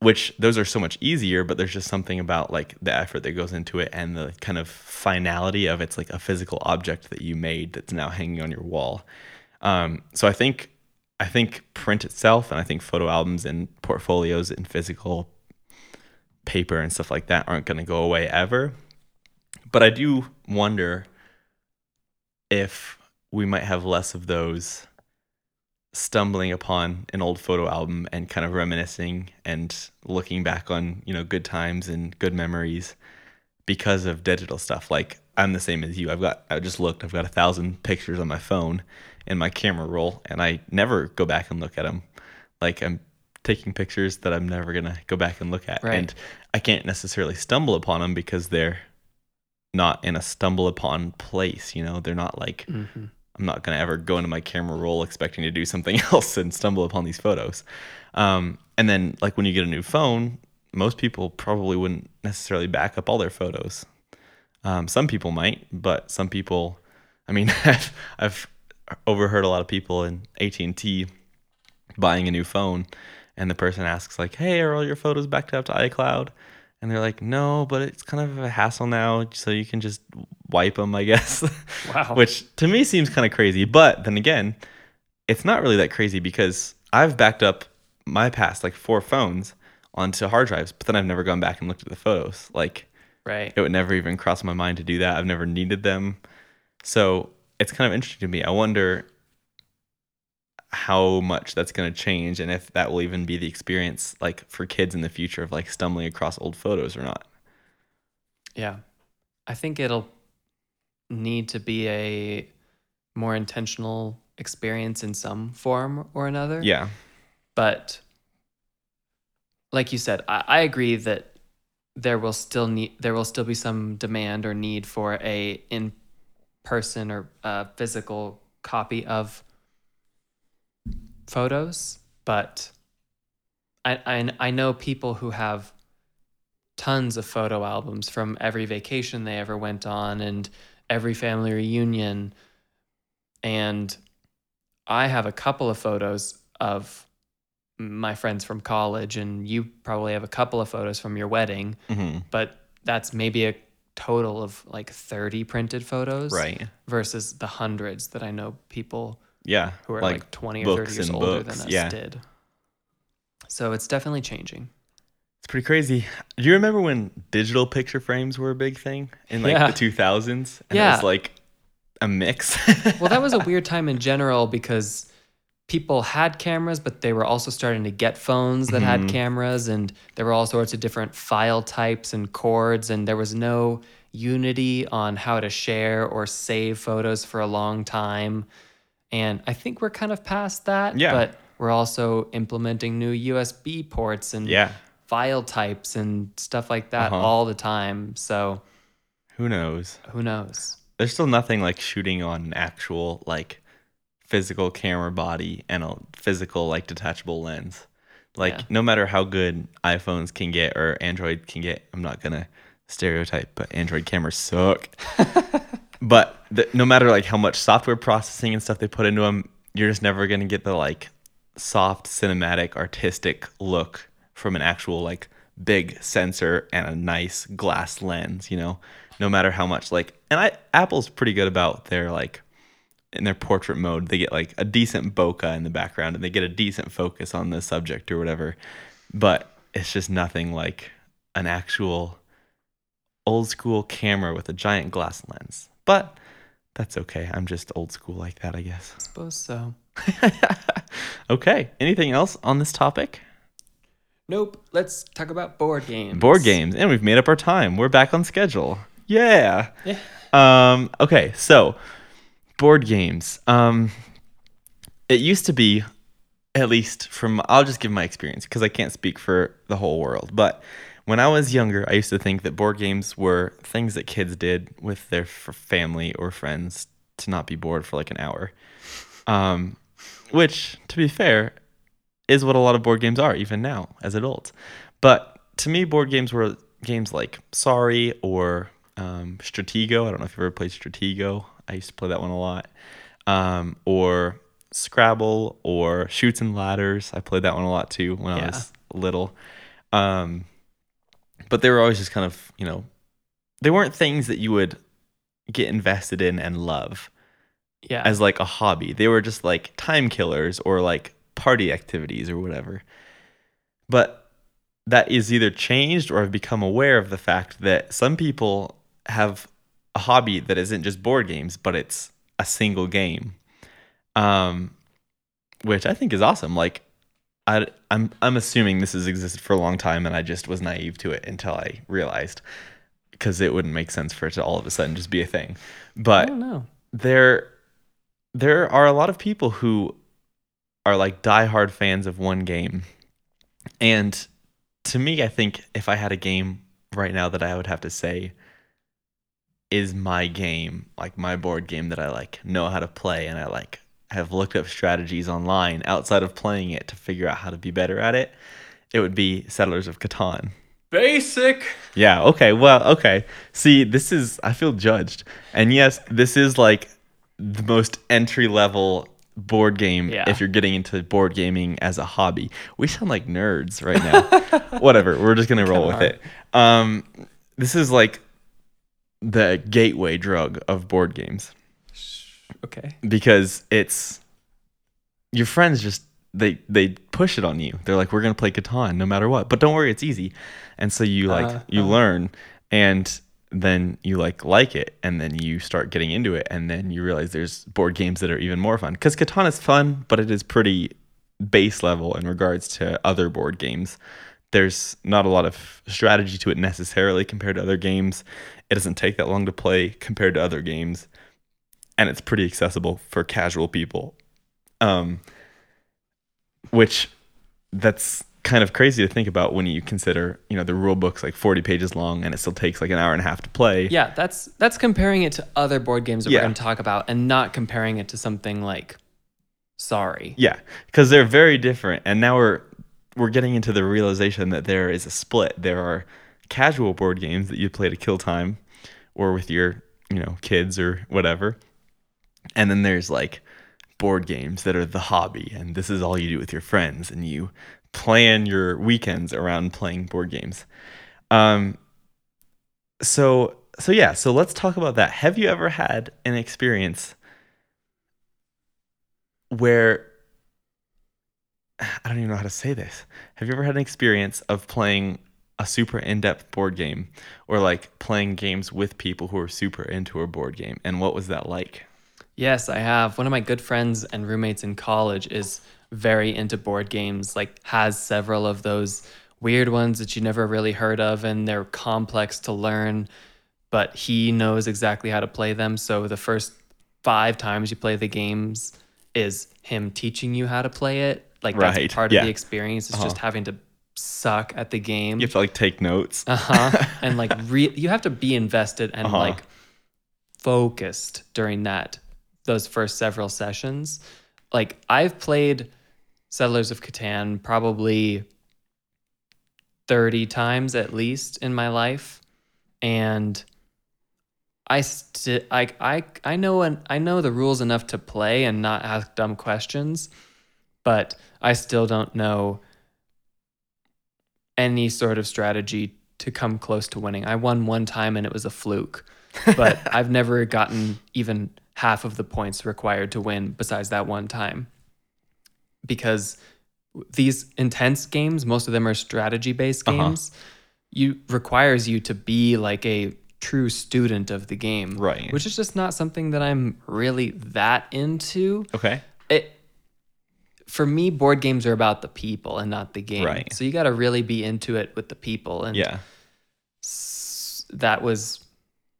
Which those are so much easier, but there's just something about like the effort that goes into it and the kind of finality of it's like a physical object that you made that's now hanging on your wall. Um, so I think I think print itself and I think photo albums and portfolios and physical paper and stuff like that aren't going to go away ever. But I do wonder if we might have less of those stumbling upon an old photo album and kind of reminiscing and looking back on, you know, good times and good memories because of digital stuff. Like I'm the same as you. I've got I just looked, I've got a thousand pictures on my phone in my camera roll and I never go back and look at them. Like I'm taking pictures that I'm never going to go back and look at. Right. And I can't necessarily stumble upon them because they're not in a stumble upon place, you know. They're not like Mhm. I'm not gonna ever go into my camera roll expecting to do something else and stumble upon these photos. Um, and then like when you get a new phone, most people probably wouldn't necessarily back up all their photos. Um, some people might, but some people, I mean, I've, I've overheard a lot of people in AT and T buying a new phone, and the person asks like, "Hey, are all your photos backed up to iCloud?" And they're like, "No, but it's kind of a hassle now, so you can just wipe them, I guess." Wow. Which to me seems kind of crazy, but then again, it's not really that crazy because I've backed up my past like four phones onto hard drives, but then I've never gone back and looked at the photos. Like right. it would never even cross my mind to do that. I've never needed them. So it's kind of interesting to me. I wonder how much that's going to change and if that will even be the experience like for kids in the future of like stumbling across old photos or not. Yeah. I think it'll need to be a more intentional experience in some form or another. Yeah. But like you said, I, I agree that there will still need there will still be some demand or need for a in person or uh, physical copy of photos. But I, I I know people who have tons of photo albums from every vacation they ever went on and every family reunion. And I have a couple of photos of my friends from college, and you probably have a couple of photos from your wedding, hmm but that's maybe a total of like 30 printed photos Right. versus the hundreds that I know people Yeah. who are like, 20 or 30 years older books, than us yeah. did. So it's definitely changing. It's pretty crazy. Do you remember when digital picture frames were a big thing in like Yeah. the 2000s? And it Yeah. was like a mix. well, that was a weird time in general because people had cameras, but they were also starting to get phones that had Mhm. cameras, and there were all sorts of different file types and cords, and there was no unity on how to share or save photos for a long time. And I think we're kind of past that, Yeah. but we're also implementing new USB ports and yeah. file types and stuff like that Uh-huh. all the time. So Who knows? who knows? There's still nothing like shooting on an actual like physical camera body and a physical like detachable lens. Like Yeah. no matter how good iPhones can get or Android can get, I'm not gonna stereotype, but Android cameras suck. but the, no matter like how much software processing and stuff they put into them, you're just never gonna get the like soft cinematic artistic look from an actual like big sensor and a nice glass lens. You know, no matter how much like, and I Apple's pretty good about their like in their portrait mode, they get like a decent bokeh in the background and they get a decent focus on the subject or whatever. But it's just nothing like an actual old school camera with a giant glass lens. But that's okay. I'm just old school like that, I guess. I suppose so. okay. Anything else on this topic? Nope. Let's talk about board games. Board games. And we've made up our time. We're back on schedule. Yeah. Yeah. Um, okay, so board games. Um, it used to be, at least from, I'll just give my experience because I can't speak for the whole world. But when I was younger, I used to think that board games were things that kids did with their f- family or friends to not be bored for like an hour. Um, which, to be fair, is what a lot of board games are, even now as adults. But to me, board games were games like Sorry or um, Stratego. I don't know if you've ever played Stratego. I used to play that one a lot. Um, or Scrabble or Chutes and Ladders. I played that one a lot too when I was little. Um, but they were always just kind of, you know, they weren't things that you would get invested in and love Yeah. as like a hobby. They were just like time killers or like party activities or whatever. But that is either changed or I've become aware of the fact that some people have a hobby that isn't just board games, but it's a single game. Um which I think is awesome. Like I I'm I'm assuming this has existed for a long time and I just was naive to it until I realized because it wouldn't make sense for it to all of a sudden just be a thing. I But don't know. there there are a lot of people who are like diehard fans of one game. And to me, I think if I had a game right now that I would have to say is my game, like my board game that I like know how to play and I like have looked up strategies online outside of playing it to figure out how to be better at it, it would be Settlers of Catan. Basic. Yeah, okay. Well, okay. See, this is I feel judged. And yes, this is like the most entry level board game Yeah. if you're getting into board gaming as a hobby. We sound like nerds right now. Whatever. We're just going to roll with it. Um this is like the gateway drug of board games Okay. because it's your friends just they they push it on you. They're like, we're gonna play Catan no matter what, but don't worry, it's easy. And so you like Uh, you uh. learn, and then you like like it, and then you start getting into it, and then you realize there's board games that are even more fun. Because Catan is fun, but it is pretty base level in regards to other board games. There's not a lot of strategy to it necessarily compared to other games. It doesn't take that long to play compared to other games and it's pretty accessible for casual people. Um, which that's kind of crazy to think about when you consider, you know, the rule book's like 40 pages long and it still takes like an hour and a half to play. Yeah, that's that's comparing it to other board games that Yeah. we're going to talk about, and not comparing it to something like Sorry. Yeah, because they're very different, and now we're we're getting into the realization that there is a split. There are casual board games that you play to kill time, or with your you know kids or whatever, and then there's like board games that are the hobby, and this is all you do with your friends, and you plan your weekends around playing board games. Um. So so yeah, so let's talk about that. Have you ever had an experience? where I don't even know how to say this. Have you ever had an experience of playing a super in-depth board game or like playing games with people who are super into a board game and what was that like? Yes, I have. One of my good friends and roommates in college is very into board games, like has several of those weird ones that you never really heard of and they're complex to learn, but he knows exactly how to play them. So the first 5 times you play the games is him teaching you how to play it. Like that's Right, part yeah. of the experience is just having to suck at the game. You have to like take notes. Uh-huh. and like re- you have to be invested and Uh-huh. like focused during that those first several sessions. Like I've played Settlers of Catan probably 30 times at least in my life and I st- I I I know and I know the rules enough to play and not ask dumb questions, but I still don't know any sort of strategy to come close to winning. I won one time and it was a fluke, but I've never gotten even half of the points required to win besides that one time. Because these intense games, most of them are strategy based Uh-huh. games, you requires you to be like a true student of the game. Right. Which is just not something that I'm really that into Okay. it for me board games are about the people and not the game Right. so you got to really be into it with the people and Yeah. s- that was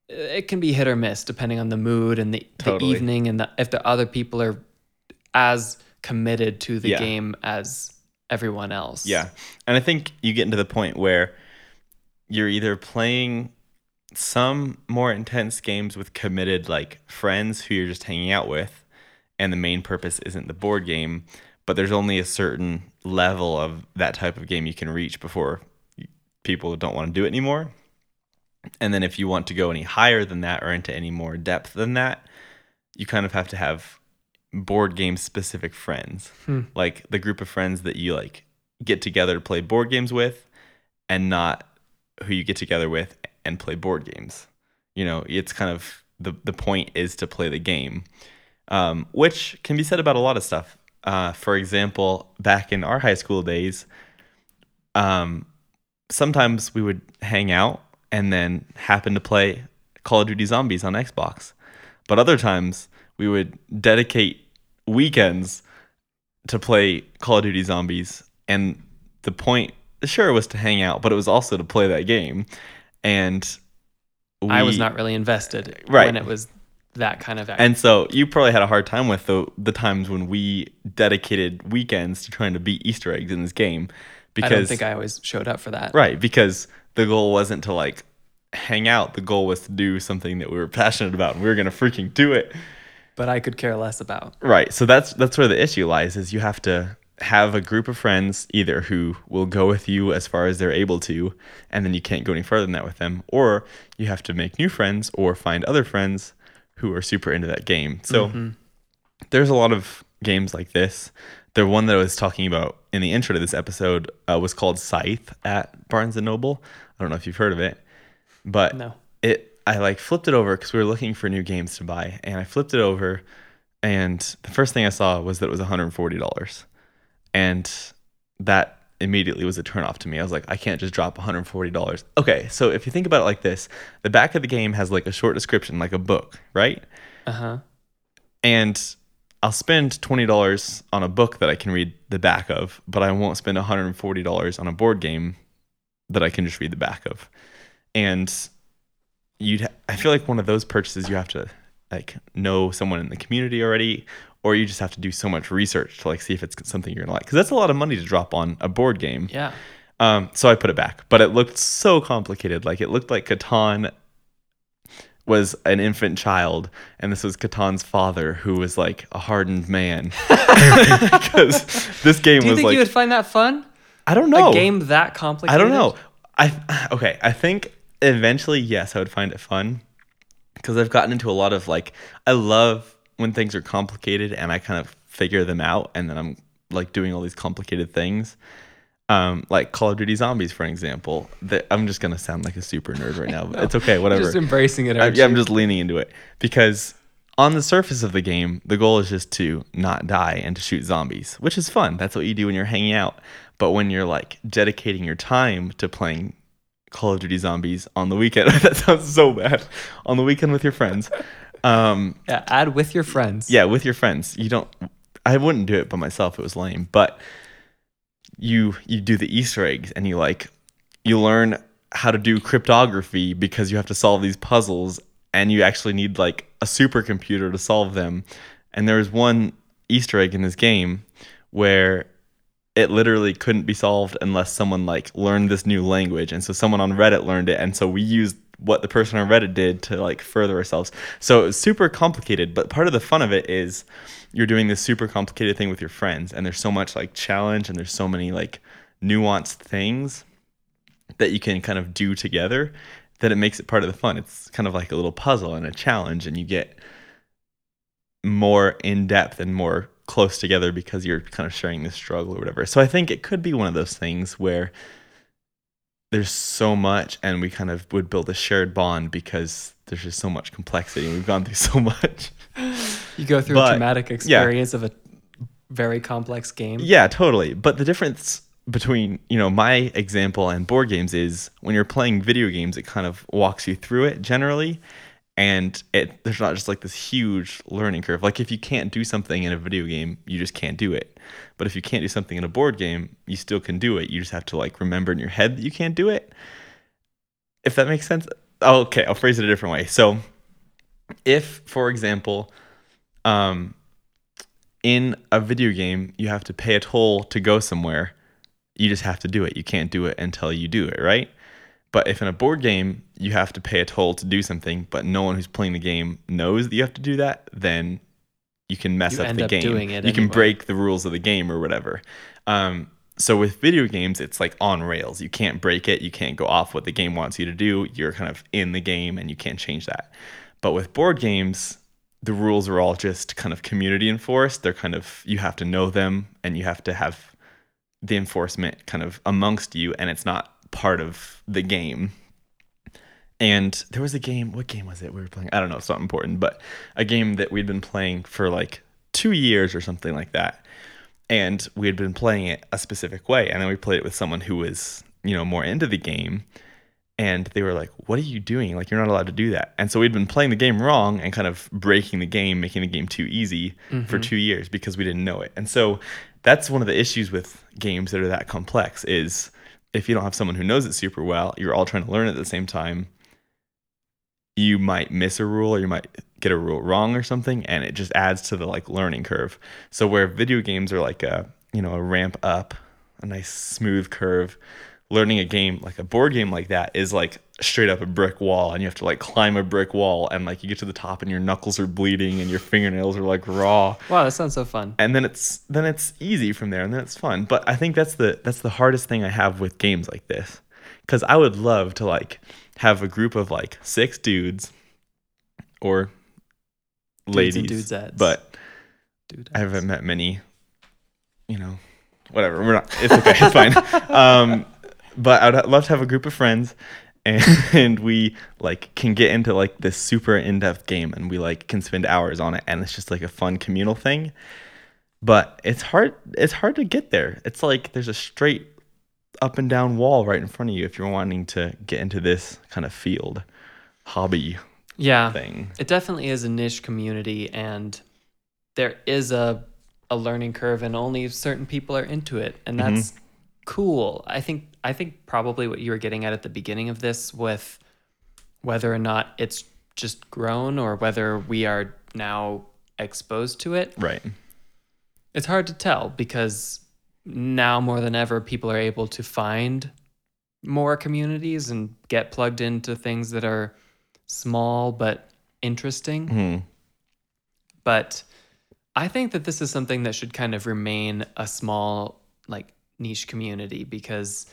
it can be hit or miss depending on the mood and the, Totally. the evening and the, if the other people are as committed to the Yeah. game as everyone else Yeah. And I think you get into the point where you're either playing some more intense games with committed like friends who you're just hanging out with and the main purpose isn't the board game, but there's only a certain level of that type of game you can reach before people don't want to do it anymore. And then if you want to go any higher than that or into any more depth than that, you kind of have to have board game specific friends. Hmm. Like the group of friends that you like get together to play board games with and not who you get together with and play board games. You know, it's kind of the the point is to play the game. Um, which can be said about a lot of stuff. Uh, for example, back in our high school days, um, sometimes we would hang out and then happen to play Call of Duty Zombies on Xbox. But other times we would dedicate weekends to play Call of Duty Zombies. And the point, sure, was to hang out, but it was also to play that game. And I was not really invested Right. when it was that kind of. And so you probably had a hard time with the the times when we dedicated weekends to trying to beat Easter eggs in this game. Because I don't think I always showed up for that. Right, because the goal wasn't to like hang out. The goal was to do something that we were passionate about and we were gonna freaking do it. But I could care less about. Right. So that's that's where the issue lies is you have to have a group of friends either who will go with you as far as they're able to and then you can't go any further than that with them or you have to make new friends or find other friends who are super into that game. So Mm-hmm. there's a lot of games like this. The one that I was talking about in the intro to this episode uh, was called Scythe at Barnes and Noble. I don't know if you've heard of it, but No. it I like flipped it over because we were looking for new games to buy, and I flipped it over, and the first thing I saw was that it was one hundred forty dollars, and that immediately was a turnoff to me. I was like, I can't just drop one hundred forty dollars. Okay, so if you think about it like this, the back of the game has like a short description, like a book, right? Uh huh. and I'll spend twenty dollars on a book that I can read the back of, but I won't spend one hundred and forty dollars on a board game that I can just read the back of. And you'd, ha- I feel like one of those purchases you have to like know someone in the community already, or you just have to do so much research to like see if it's something you're gonna like, because that's a lot of money to drop on a board game. Yeah. Um, so I put it back, but it looked so complicated. Like it looked like Catan was an infant child, and this was Catan's father, who was like a hardened man. Because this game Do you was think like you would find that fun? I don't know. A game that complicated? I don't know. I okay. I think eventually, yes, I would find it fun because I've gotten into a lot of like I love when things are complicated and I kind of figure them out, and then I'm like doing all these complicated things. Um, like Call of Duty Zombies, for example. That I'm just gonna sound like a super nerd right now, but it's okay. Whatever. Just embracing it. I, yeah, I'm just leaning into it because on the surface of the game, the goal is just to not die and to shoot zombies, which is fun. That's what you do when you're hanging out. But when you're like dedicating your time to playing Call of Duty Zombies on the weekend, that sounds so bad. On the weekend with your friends, um, yeah. Add with your friends. yeah, with your friends. You don't. I wouldn't do it by myself. It was lame. But you you do the Easter eggs and you like you learn how to do cryptography because you have to solve these puzzles and you actually need like a supercomputer to solve them. And there was one Easter egg in this game where it literally couldn't be solved unless someone like learned this new language. And so someone on reddit learned it. And so we used what the person on reddit did to like further ourselves. So it was super complicated. But part of the fun of it is you're doing this super complicated thing with your friends. And there's so much like challenge and there's so many like nuanced things that you can kind of do together that it makes it part of the fun. It's kind of like a little puzzle and a challenge. And you get more in depth and more close together because you're kind of sharing this struggle or whatever. So I think it could be one of those things where there's so much and we kind of would build a shared bond because there's just so much complexity and we've gone through so much. You go through But- a traumatic experience of a very complex game. Yeah, totally. But the difference between, you know, my example and board games is when you're playing video games, it kind of walks you through it generally. And it there's not just like this huge learning curve. Like if you can't do something in a video game, you just can't do it. But if you can't do something in a board game, you still can do it. You just have to like remember in your head that you can't do it. If that makes sense. Oh, okay, I'll phrase it a different way. So if, for example, um, in a video game, you have to pay a toll to go somewhere. You just have to do it. You can't do it until you do it, right? But if in a board game you have to pay a toll to do something, but no one who's playing the game knows that you have to do that, then you can mess You up end the up game. doing it you can break the rules of the game or whatever. Um, so with video games, it's like on rails. You can't break it. You can't go off what the game wants you to do. You're kind of in the game and you can't change that. But with board games, the rules are all just kind of community enforced. They're kind of you have to know them and you have to have the enforcement kind of amongst you and it's not part of the game. And there was a game, what game was it we were playing? I don't know, it's not important, but a game that we'd been playing for like 2 years or something like that. And we had been playing it a specific way and then we played it with someone who was, you know, more into the game and they were like, "What are you doing? Like, you're not allowed to do that." And so we'd been playing the game wrong and kind of breaking the game, making the game too easy for mm-hmm. two years because we didn't know it. And so that's one of the issues with games that are that complex is if you don't have someone who knows it super well, you're all trying to learn at the same time. You might miss a rule or you might get a rule wrong or something, and it just adds to the like learning curve. So where video games are like a you know a ramp up, a nice smooth curve learning a game like a board game like that is like straight up a brick wall and you have to like climb a brick wall and like you get to the top and your knuckles are bleeding and your fingernails are like raw Wow, that sounds so fun. and then it's then it's easy from there and then it's fun but i think that's the that's the hardest thing i have with games like this because i would love to like have a group of like six dudes or Dudes ladies dudesettes. but Dude, I haven't met many, you know, whatever. We're not. It's okay. It's fine. Um, but I'd love to have a group of friends, and, we like can get into like this super in-depth game, and we like can spend hours on it, and it's just like a fun communal thing. But it's hard. It's hard to get there. It's like there's a straight up and down wall right in front of you if you're wanting to get into this kind of field hobby yeah, thing. it definitely is a niche community, and there is a a learning curve, and only certain people are into it, and Mm-hmm. that's cool. I think I think probably what you were getting at at the beginning of this with whether or not it's just grown or whether we are now exposed to it Right. It's hard to tell because now more than ever, people are able to find more communities and get plugged into things that are small but interesting. Hmm. But I think that this is something that should kind of remain a small, like, niche community because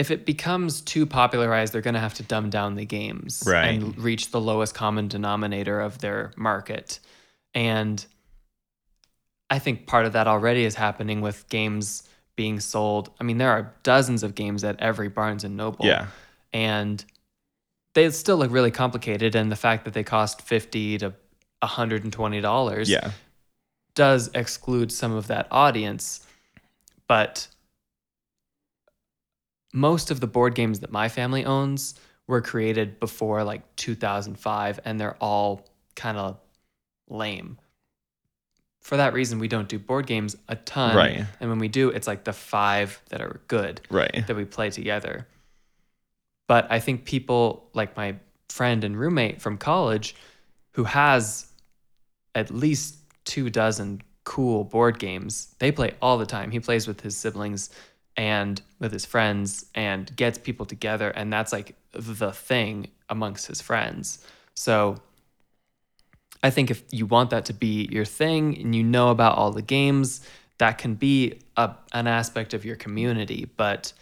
if it becomes too popularized, they're going to have to dumb down the games Right. and reach the lowest common denominator of their market. And I think part of that already is happening with games being sold. I mean, there are dozens of games at every Barnes and Noble. Yeah. And they still look really complicated. And the fact that they cost 50 to $120 Yeah. does exclude some of that audience. But most of the board games that my family owns were created before like 2005 and they're all kind of lame. For that reason, we don't do board games a ton. Right. And when we do, it's like the five that are good Right. that we play together. But I think people like my friend and roommate from college who has at least two dozen cool board games, they play all the time. He plays with his siblings and with his friends and gets people together. And that's like the thing amongst his friends. So I think if you want that to be your thing and you know about all the games, that can be a, an aspect of your community. But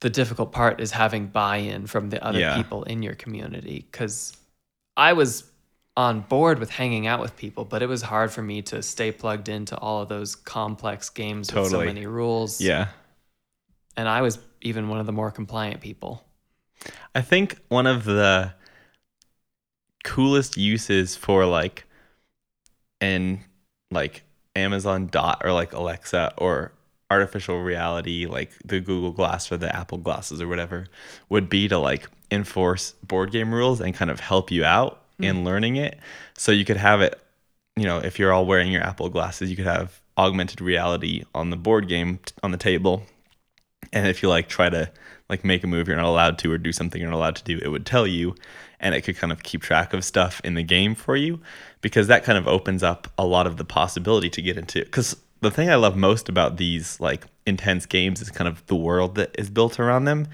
the difficult part is having buy-in from the other Yeah. people in your community because i was on board with hanging out with people but it was hard for me to stay plugged into all of those complex games with so many rules. Yeah. and i was even one of the more compliant people. I think one of the coolest uses for like in like Amazon Dot or like Alexa or artificial reality like the Google Glass or the Apple glasses or whatever would be to like enforce board game rules and kind of help you out in mm-hmm. learning it. So you could have it you know if you're all wearing your Apple glasses you could have augmented reality on the board game t- on the table. And if you like try to like make a move you're not allowed to or do something you're not allowed to do it would tell you and it could kind of keep track of stuff in the game for you because that kind of opens up a lot of the possibility to get into because the thing i love most about these like intense games is kind of the world that is built around them.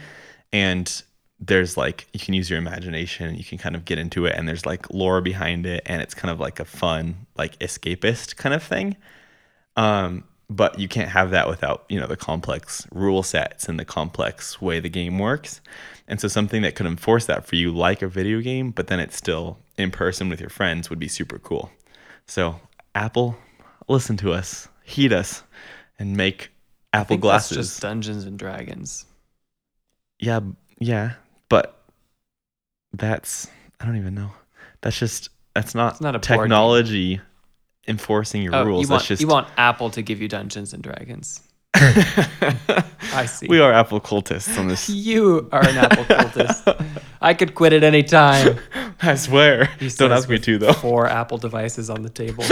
And there's like you can use your imagination and you can kind of get into it and there's like lore behind it and it's kind of like a fun like escapist kind of thing um, but you can't have that without you know the complex rule sets and the complex way the game works. And so something that could enforce that for you, like a video game, but then it's still in person with your friends would be super cool. So, Apple, listen to us, heed us, and make Apple glasses. just Dungeons and Dragons. Yeah, yeah, but that's I don't even know. That's just that's not, It's not a technology enforcing your Oh, rules. you want that's just you want Apple to give you Dungeons and Dragons. I see. we are Apple cultists on this. You are an Apple cultist. I could quit at any time. I swear. Don't ask me to though. Four Apple devices on the table.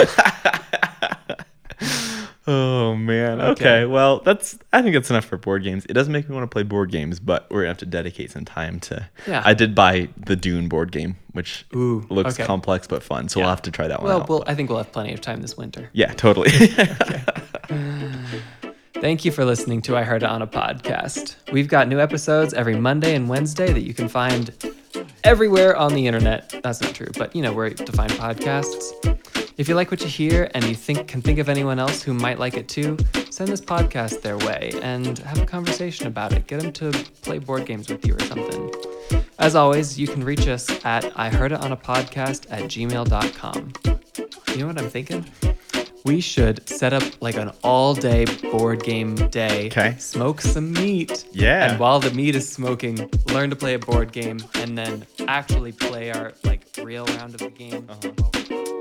Oh man. Okay. Okay. Well, that's. I think that's enough for board games. It doesn't make me want to play board games, but we're gonna have to dedicate some time to. Yeah. I did buy the Dune board game, which Ooh, looks okay. complex but fun. So we'll have to try that one Well, out. well, I think we'll have plenty of time this winter. yeah, totally. Thank you for listening to I Heard It on a Podcast. We've got new episodes every Monday and Wednesday that you can find everywhere on the internet. That's not true, but you know where to find podcasts. If you like what you hear and you think can think of anyone else who might like it too, send this podcast their way and have a conversation about it. Get them to play board games with you or something. As always, you can reach us at I Heard It on a Podcast at gmail.com. You know what I'm thinking? We should set up like an all day board game day. Okay. Smoke some meat. Yeah. And while the meat is smoking, learn to play a board game and then actually play our like real round of the game. Uh-huh.